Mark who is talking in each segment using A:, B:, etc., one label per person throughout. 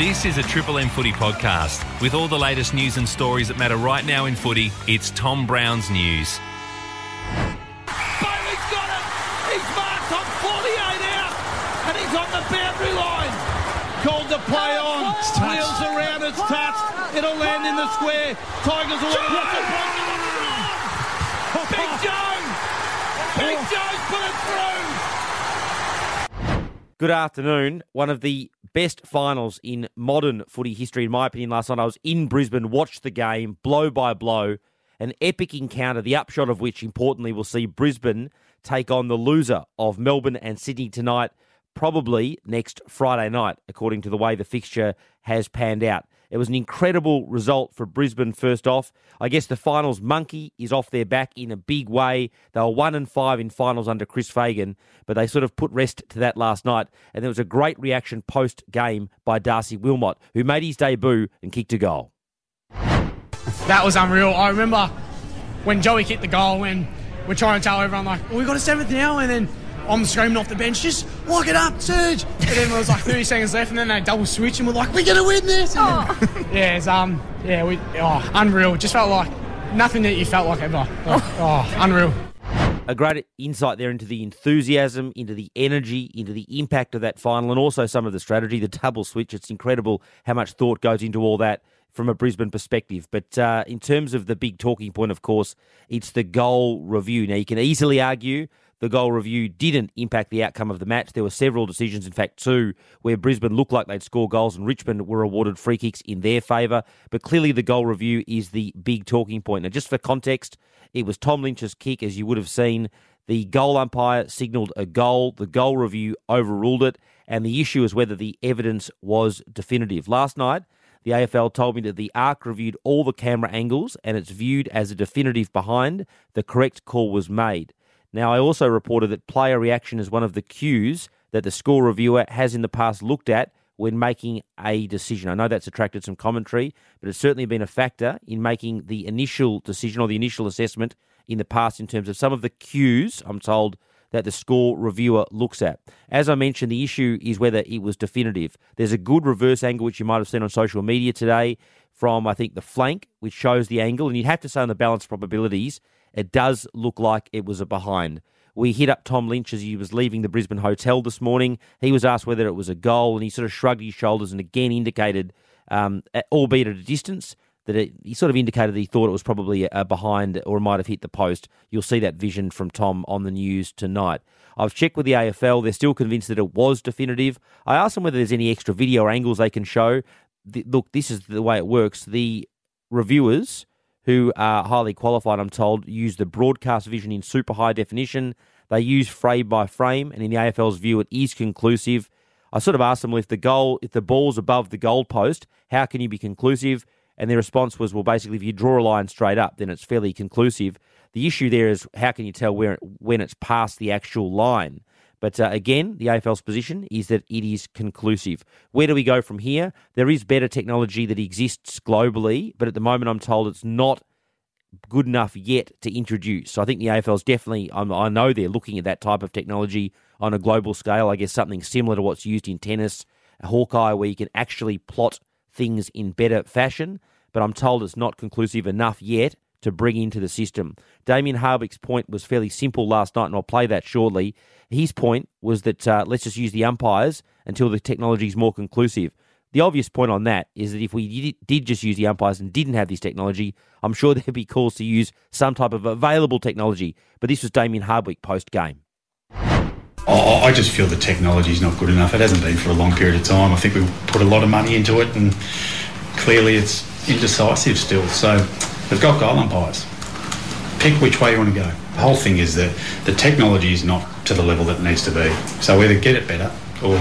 A: This is a Triple M footy podcast. With all the latest news and stories that matter right now in footy, it's Tom Brown's News.
B: Bailey's got it. He's marked on 48 out, and he's on the boundary line. Called to play on. Wheels around. It's touched. It'll land in the square. Tigers will win the Big Joe. Big Joe's put it through.
C: Good afternoon. One of the best finals in modern footy history, in my opinion. Last night I was in Brisbane, watched the game blow by blow, an epic encounter. The upshot of which, importantly, will see Brisbane take on the loser of Melbourne and Sydney tonight, probably next Friday night, according to the way the fixture has panned out. It was an incredible result for Brisbane. First off, I guess the finals monkey is off their back in a big way. They were one and five in finals under Chris Fagan, but they sort of put rest to that last night. And there was a great reaction post game by Darcy Wilmot, who made his debut and kicked a goal.
D: that was unreal. I remember when Joey kicked the goal when we're trying to tell everyone like, we got a seventh now, and then I'm screaming off the bench, just lock it up, Serge. And then there was like 30 seconds left, and then they double switch, and we're like, we're gonna win this. And then- yeah, it's um, yeah, we oh, unreal. Just felt like nothing that you felt like ever. Like, oh, unreal.
C: a great insight there into the enthusiasm, into the energy, into the impact of that final, and also some of the strategy, the double switch. It's incredible how much thought goes into all that from a Brisbane perspective. But uh, in terms of the big talking point, of course, it's the goal review. Now, you can easily argue the goal review didn't impact the outcome of the match. There were several decisions, in fact, two, where Brisbane looked like they'd score goals and Richmond were awarded free kicks in their favour. But clearly, the goal review is the big talking point. Now, just for context, it was Tom Lynch's kick, as you would have seen. The goal umpire signalled a goal. The goal review overruled it. And the issue is whether the evidence was definitive. Last night, the AFL told me that the ARC reviewed all the camera angles and it's viewed as a definitive behind. The correct call was made. Now, I also reported that player reaction is one of the cues that the score reviewer has in the past looked at when making a decision. I know that's attracted some commentary, but it's certainly been a factor in making the initial decision or the initial assessment in the past in terms of some of the cues, I'm told, that the score reviewer looks at. As I mentioned, the issue is whether it was definitive. There's a good reverse angle, which you might have seen on social media today, from I think the flank, which shows the angle, and you'd have to say on the balance probabilities, it does look like it was a behind. We hit up Tom Lynch as he was leaving the Brisbane hotel this morning. He was asked whether it was a goal, and he sort of shrugged his shoulders and again indicated, um, albeit at a distance, that it, he sort of indicated that he thought it was probably a behind or might have hit the post. You'll see that vision from Tom on the news tonight. I've checked with the AFL. They're still convinced that it was definitive. I asked them whether there's any extra video angles they can show. The, look, this is the way it works. The reviewers, who are highly qualified, I'm told, use the broadcast vision in super high definition. They use frame by frame, and in the AFL's view, it is conclusive. I sort of asked them, well, if the goal, if the ball's above the goal post, how can you be conclusive? And their response was, well, basically, if you draw a line straight up, then it's fairly conclusive. The issue there is how can you tell where when it's past the actual line? But uh, again, the AFL's position is that it is conclusive. Where do we go from here? There is better technology that exists globally, but at the moment, I'm told it's not good enough yet to introduce. So I think the AFL is definitely, I'm- I know they're looking at that type of technology on a global scale. I guess something similar to what's used in tennis, Hawkeye, where you can actually plot things in better fashion. But I'm told it's not conclusive enough yet to bring into the system. Damien Hardwick's point was fairly simple last night, and I'll play that shortly. His point was that uh, let's just use the umpires until the technology is more conclusive. The obvious point on that is that if we did- just use the umpires and didn't have this technology, I'm sure there'd be calls to use some type of available technology. But this was Damien Hardwick post game.
E: I I just feel the technology is not good enough. It hasn't been for a long period of time. I think we put a lot of money into it, and clearly it's indecisive still. So they've got goal umpires. Pick which way you want to go. The whole thing is that the technology is not to the level that it needs to be. So either get it better or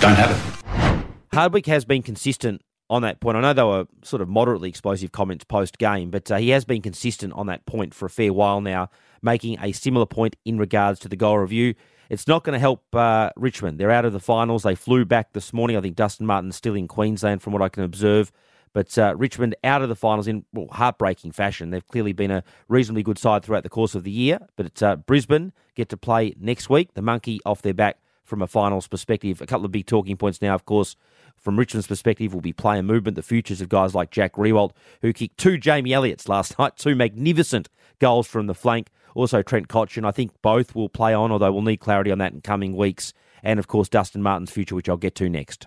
E: don't have it.
C: Hardwick has been consistent on that point. I know they were sort of moderately explosive comments post game, but uh, he has been consistent on that point for a fair while now, making a similar point in regards to the goal review. It's not going to help uh, Richmond. They're out of the finals. They flew back this morning. I think Dustin Martin's still in Queensland, from what I can observe. But uh, Richmond out of the finals in well, heartbreaking fashion. They've clearly been a reasonably good side throughout the course of the year. But it's, uh, Brisbane get to play next week. The monkey off their back from a finals perspective. A couple of big talking points now, of course, from Richmond's perspective will be player movement, the futures of guys like Jack Riewoldt, who kicked two Jamie Elliott's last night, two magnificent goals from the flank. Also, Trent Cotchin. I think both will play on, although we'll need clarity on that in coming weeks. And of course, Dustin Martin's future, which I'll get to next.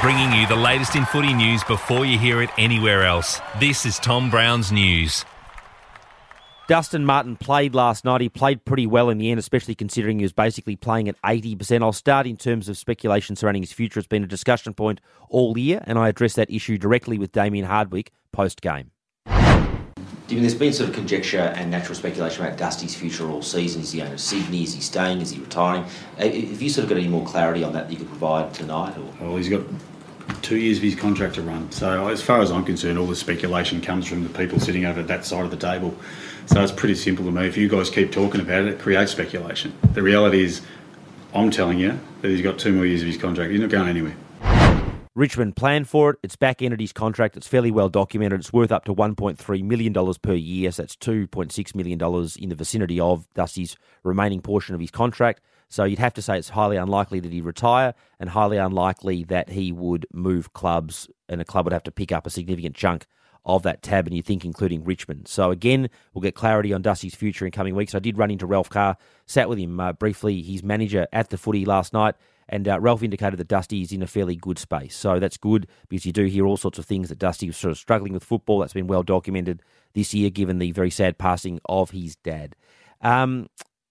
A: Bringing you the latest in footy news before you hear it anywhere else. This is Tom Brown's News.
C: Dustin Martin played last night. He played pretty well in the end, especially considering he was basically playing at 80%. I'll start in terms of speculation surrounding his future. It's been a discussion point all year, and I addressed that issue directly with Damien Hardwick post game.
F: There's been sort of conjecture and natural speculation about Dusty's future all season. Is he going to Sydney? Is he staying? Is he retiring? Uh, have you sort of got any more clarity on that that you could provide tonight? Or?
E: Well, he's got two years of his contract to run. So, as far as I'm concerned, all the speculation comes from the people sitting over that side of the table. So, it's pretty simple to me. If you guys keep talking about it, it creates speculation. The reality is, I'm telling you that he's got two more years of his contract. He's not going anywhere.
C: Richmond planned for it. It's back his contract. It's fairly well documented. It's worth up to $1.3 million per year. So that's $2.6 million in the vicinity of Dusty's remaining portion of his contract. So you'd have to say it's highly unlikely that he'd retire and highly unlikely that he would move clubs and a club would have to pick up a significant chunk of that tab, and you think including Richmond. So again, we'll get clarity on Dusty's future in coming weeks. I did run into Ralph Carr, sat with him uh, briefly, his manager at the footy last night, and uh, Ralph indicated that Dusty is in a fairly good space. So that's good because you do hear all sorts of things that Dusty was sort of struggling with football. That's been well documented this year, given the very sad passing of his dad. Um,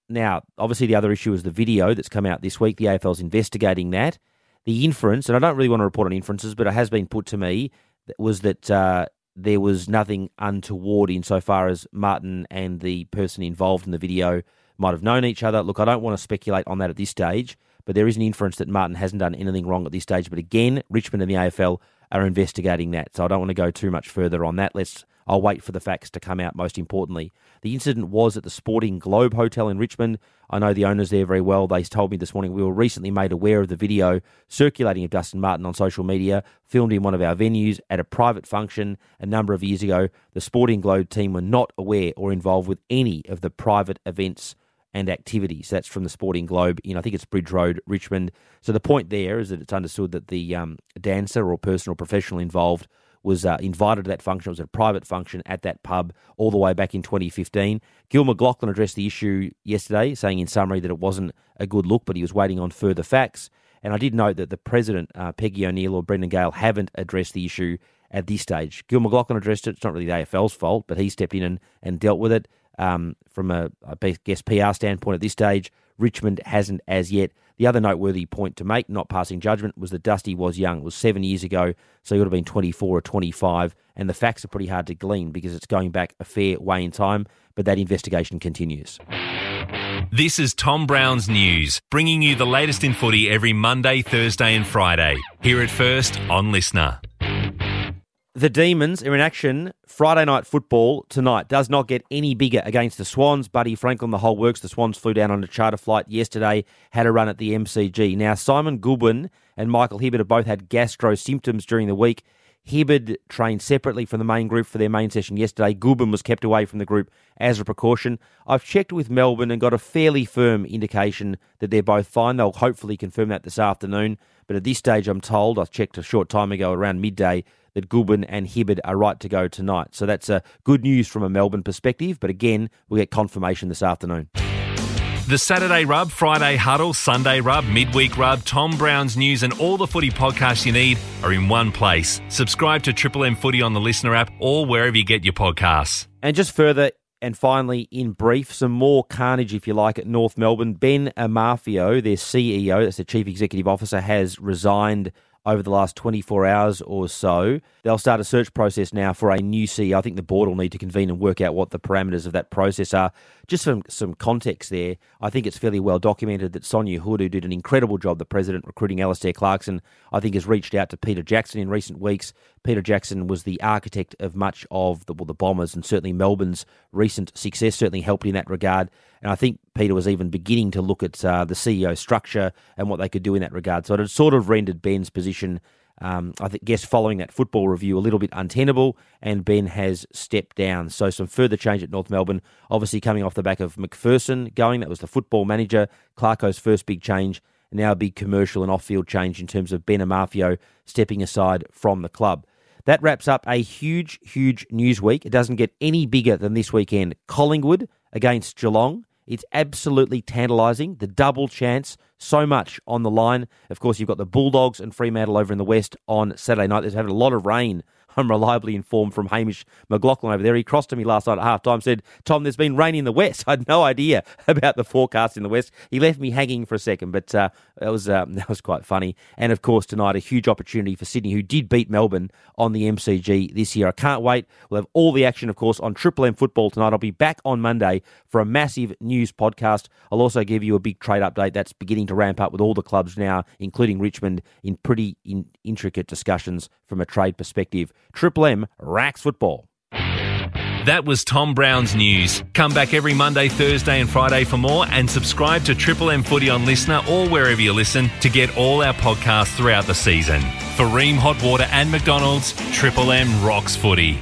C: now, obviously, the other issue is the video that's come out this week. The AFL's investigating that. The inference, and I don't really want to report on inferences, but it has been put to me, was that uh, there was nothing untoward insofar as Martin and the person involved in the video might have known each other. Look, I don't want to speculate on that at this stage but there is an inference that Martin hasn't done anything wrong at this stage. But again, Richmond and the AFL are investigating that, so I don't want to go too much further on that. Let's I'll wait for the facts to come out. Most importantly, the incident was at the Sporting Globe Hotel in Richmond. I know the owners there very well. They told me this morning we were recently made aware of the video circulating of Dustin Martin on social media, filmed in one of our venues at a private function a number of years ago. The Sporting Globe team were not aware or involved with any of the private events and activities. That's from the Sporting Globe in, I think it's Bridge Road, Richmond. So the point there is that it's understood that the um, dancer or person or professional involved was uh, invited to that function. It was a private function at that pub all the way back in 2015. Gil McLachlan addressed the issue yesterday, saying in summary that it wasn't a good look, but he was waiting on further facts. And I did note that the president, uh, Peggy O'Neill or Brendan Gale, haven't addressed the issue at this stage. Gil McLachlan addressed it. It's not really the AFL's fault, but he stepped in and, and dealt with it. Um, from a, I guess, PR standpoint at this stage, Richmond hasn't as yet. The other noteworthy point to make, not passing judgment, was that Dusty was young. It was seven years ago, so he would have been 24 or 25. And the facts are pretty hard to glean because it's going back a fair way in time, but that investigation continues.
A: This is Tom Brown's News, bringing you the latest in footy every Monday, Thursday, and Friday. Here at first on LiSTNR.
C: The Demons are in action Friday night football tonight. Does not get any bigger against the Swans. Buddy Franklin, the whole works. The Swans flew down on a charter flight yesterday, had a run at the MCG. Now, Simon Goodwin and Michael Hibberd have both had gastro symptoms during the week. Hibberd trained separately from the main group for their main session yesterday. Goodwin was kept away from the group as a precaution. I've checked with Melbourne and got a fairly firm indication that they're both fine. They'll hopefully confirm that this afternoon. But at this stage, I'm told, I checked a short time ago around midday, that Goodwin and Hibberd are right to go tonight. So that's uh, good news from a Melbourne perspective. But again, we'll get confirmation this afternoon.
A: The Saturday Rub, Friday Huddle, Sunday Rub, Midweek Rub, Tom Brown's News, and all the footy podcasts you need are in one place. Subscribe to Triple M Footy on the LiSTNR app or wherever you get your podcasts.
C: And just further, and finally, in brief, some more carnage, if you like, at North Melbourne. Ben Amarfio, their CEO, that's the Chief Executive Officer, has resigned over the last 24 hours or so. They'll start a search process now for a new CEO. I think the board will need to convene and work out what the parameters of that process are. Just some, some context there, I think it's fairly well documented that Sonja Hood, who did an incredible job, the president, recruiting Alastair Clarkson, I think has reached out to Peter Jackson in recent weeks. Peter Jackson was the architect of much of the, well, the Bombers and certainly Melbourne's recent success, certainly helped in that regard. And I think Peter was even beginning to look at uh, the CEO structure and what they could do in that regard. So it had sort of rendered Ben's position, um, I think, guess following that football review, a little bit untenable, and Ben has stepped down. So some further change at North Melbourne, obviously coming off the back of McPherson going. That was the football manager, Clarko's first big change. And now a big commercial and off field change in terms of Ben Amarfio stepping aside from the club. That wraps up a huge, huge news week. It doesn't get any bigger than this weekend. Collingwood against Geelong. It's absolutely tantalising. The double chance, so much on the line. Of course, you've got the Bulldogs and Fremantle over in the West on Saturday night. There's having a lot of rain I'm reliably informed from Hamish McLachlan over there. He crossed to me last night at half time, said, Tom, there's been rain in the west. I had no idea about the forecast in the west. He left me hanging for a second, but uh, that, was, uh, that was quite funny. And of course, tonight, a huge opportunity for Sydney, who did beat Melbourne on the MCG this year. I can't wait. We'll have all the action, of course, on Triple M football tonight. I'll be back on Monday for a massive news podcast. I'll also give you a big trade update that's beginning to ramp up with all the clubs now, including Richmond, in pretty in- intricate discussions from a trade perspective. Triple M racks football.
A: That was Tom Brown's news. Come back every Monday, Thursday, and Friday for more, and subscribe to Triple M Footy on LiSTNR or wherever you listen to get all our podcasts throughout the season. For Rheem Hot Water and McDonald's, Triple M rocks footy.